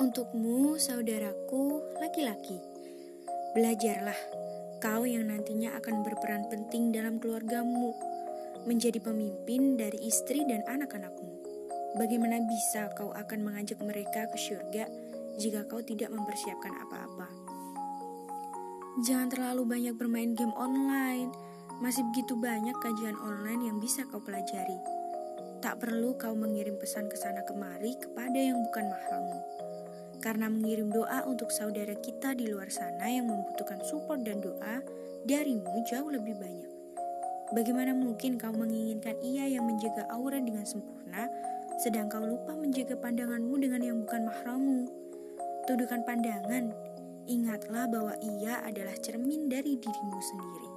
Untukmu, saudaraku, laki-laki, belajarlah kau yang nantinya akan berperan penting dalam keluargamu, menjadi pemimpin dari istri dan anak-anakmu. Bagaimana bisa kau akan mengajak mereka ke surga jika kau tidak mempersiapkan apa-apa? Jangan terlalu banyak bermain game online. Masih begitu banyak kajian online yang bisa kau pelajari. Tak perlu kau mengirim pesan ke sana kemari kepada yang bukan mahrammu karena mengirim doa untuk saudara kita di luar sana yang membutuhkan support dan doa darimu jauh lebih banyak. Bagaimana mungkin kau menginginkan ia yang menjaga aura dengan sempurna, sedang kau lupa menjaga pandanganmu dengan yang bukan mahrammu? Tuduhkan pandangan, ingatlah bahwa ia adalah cermin dari dirimu sendiri.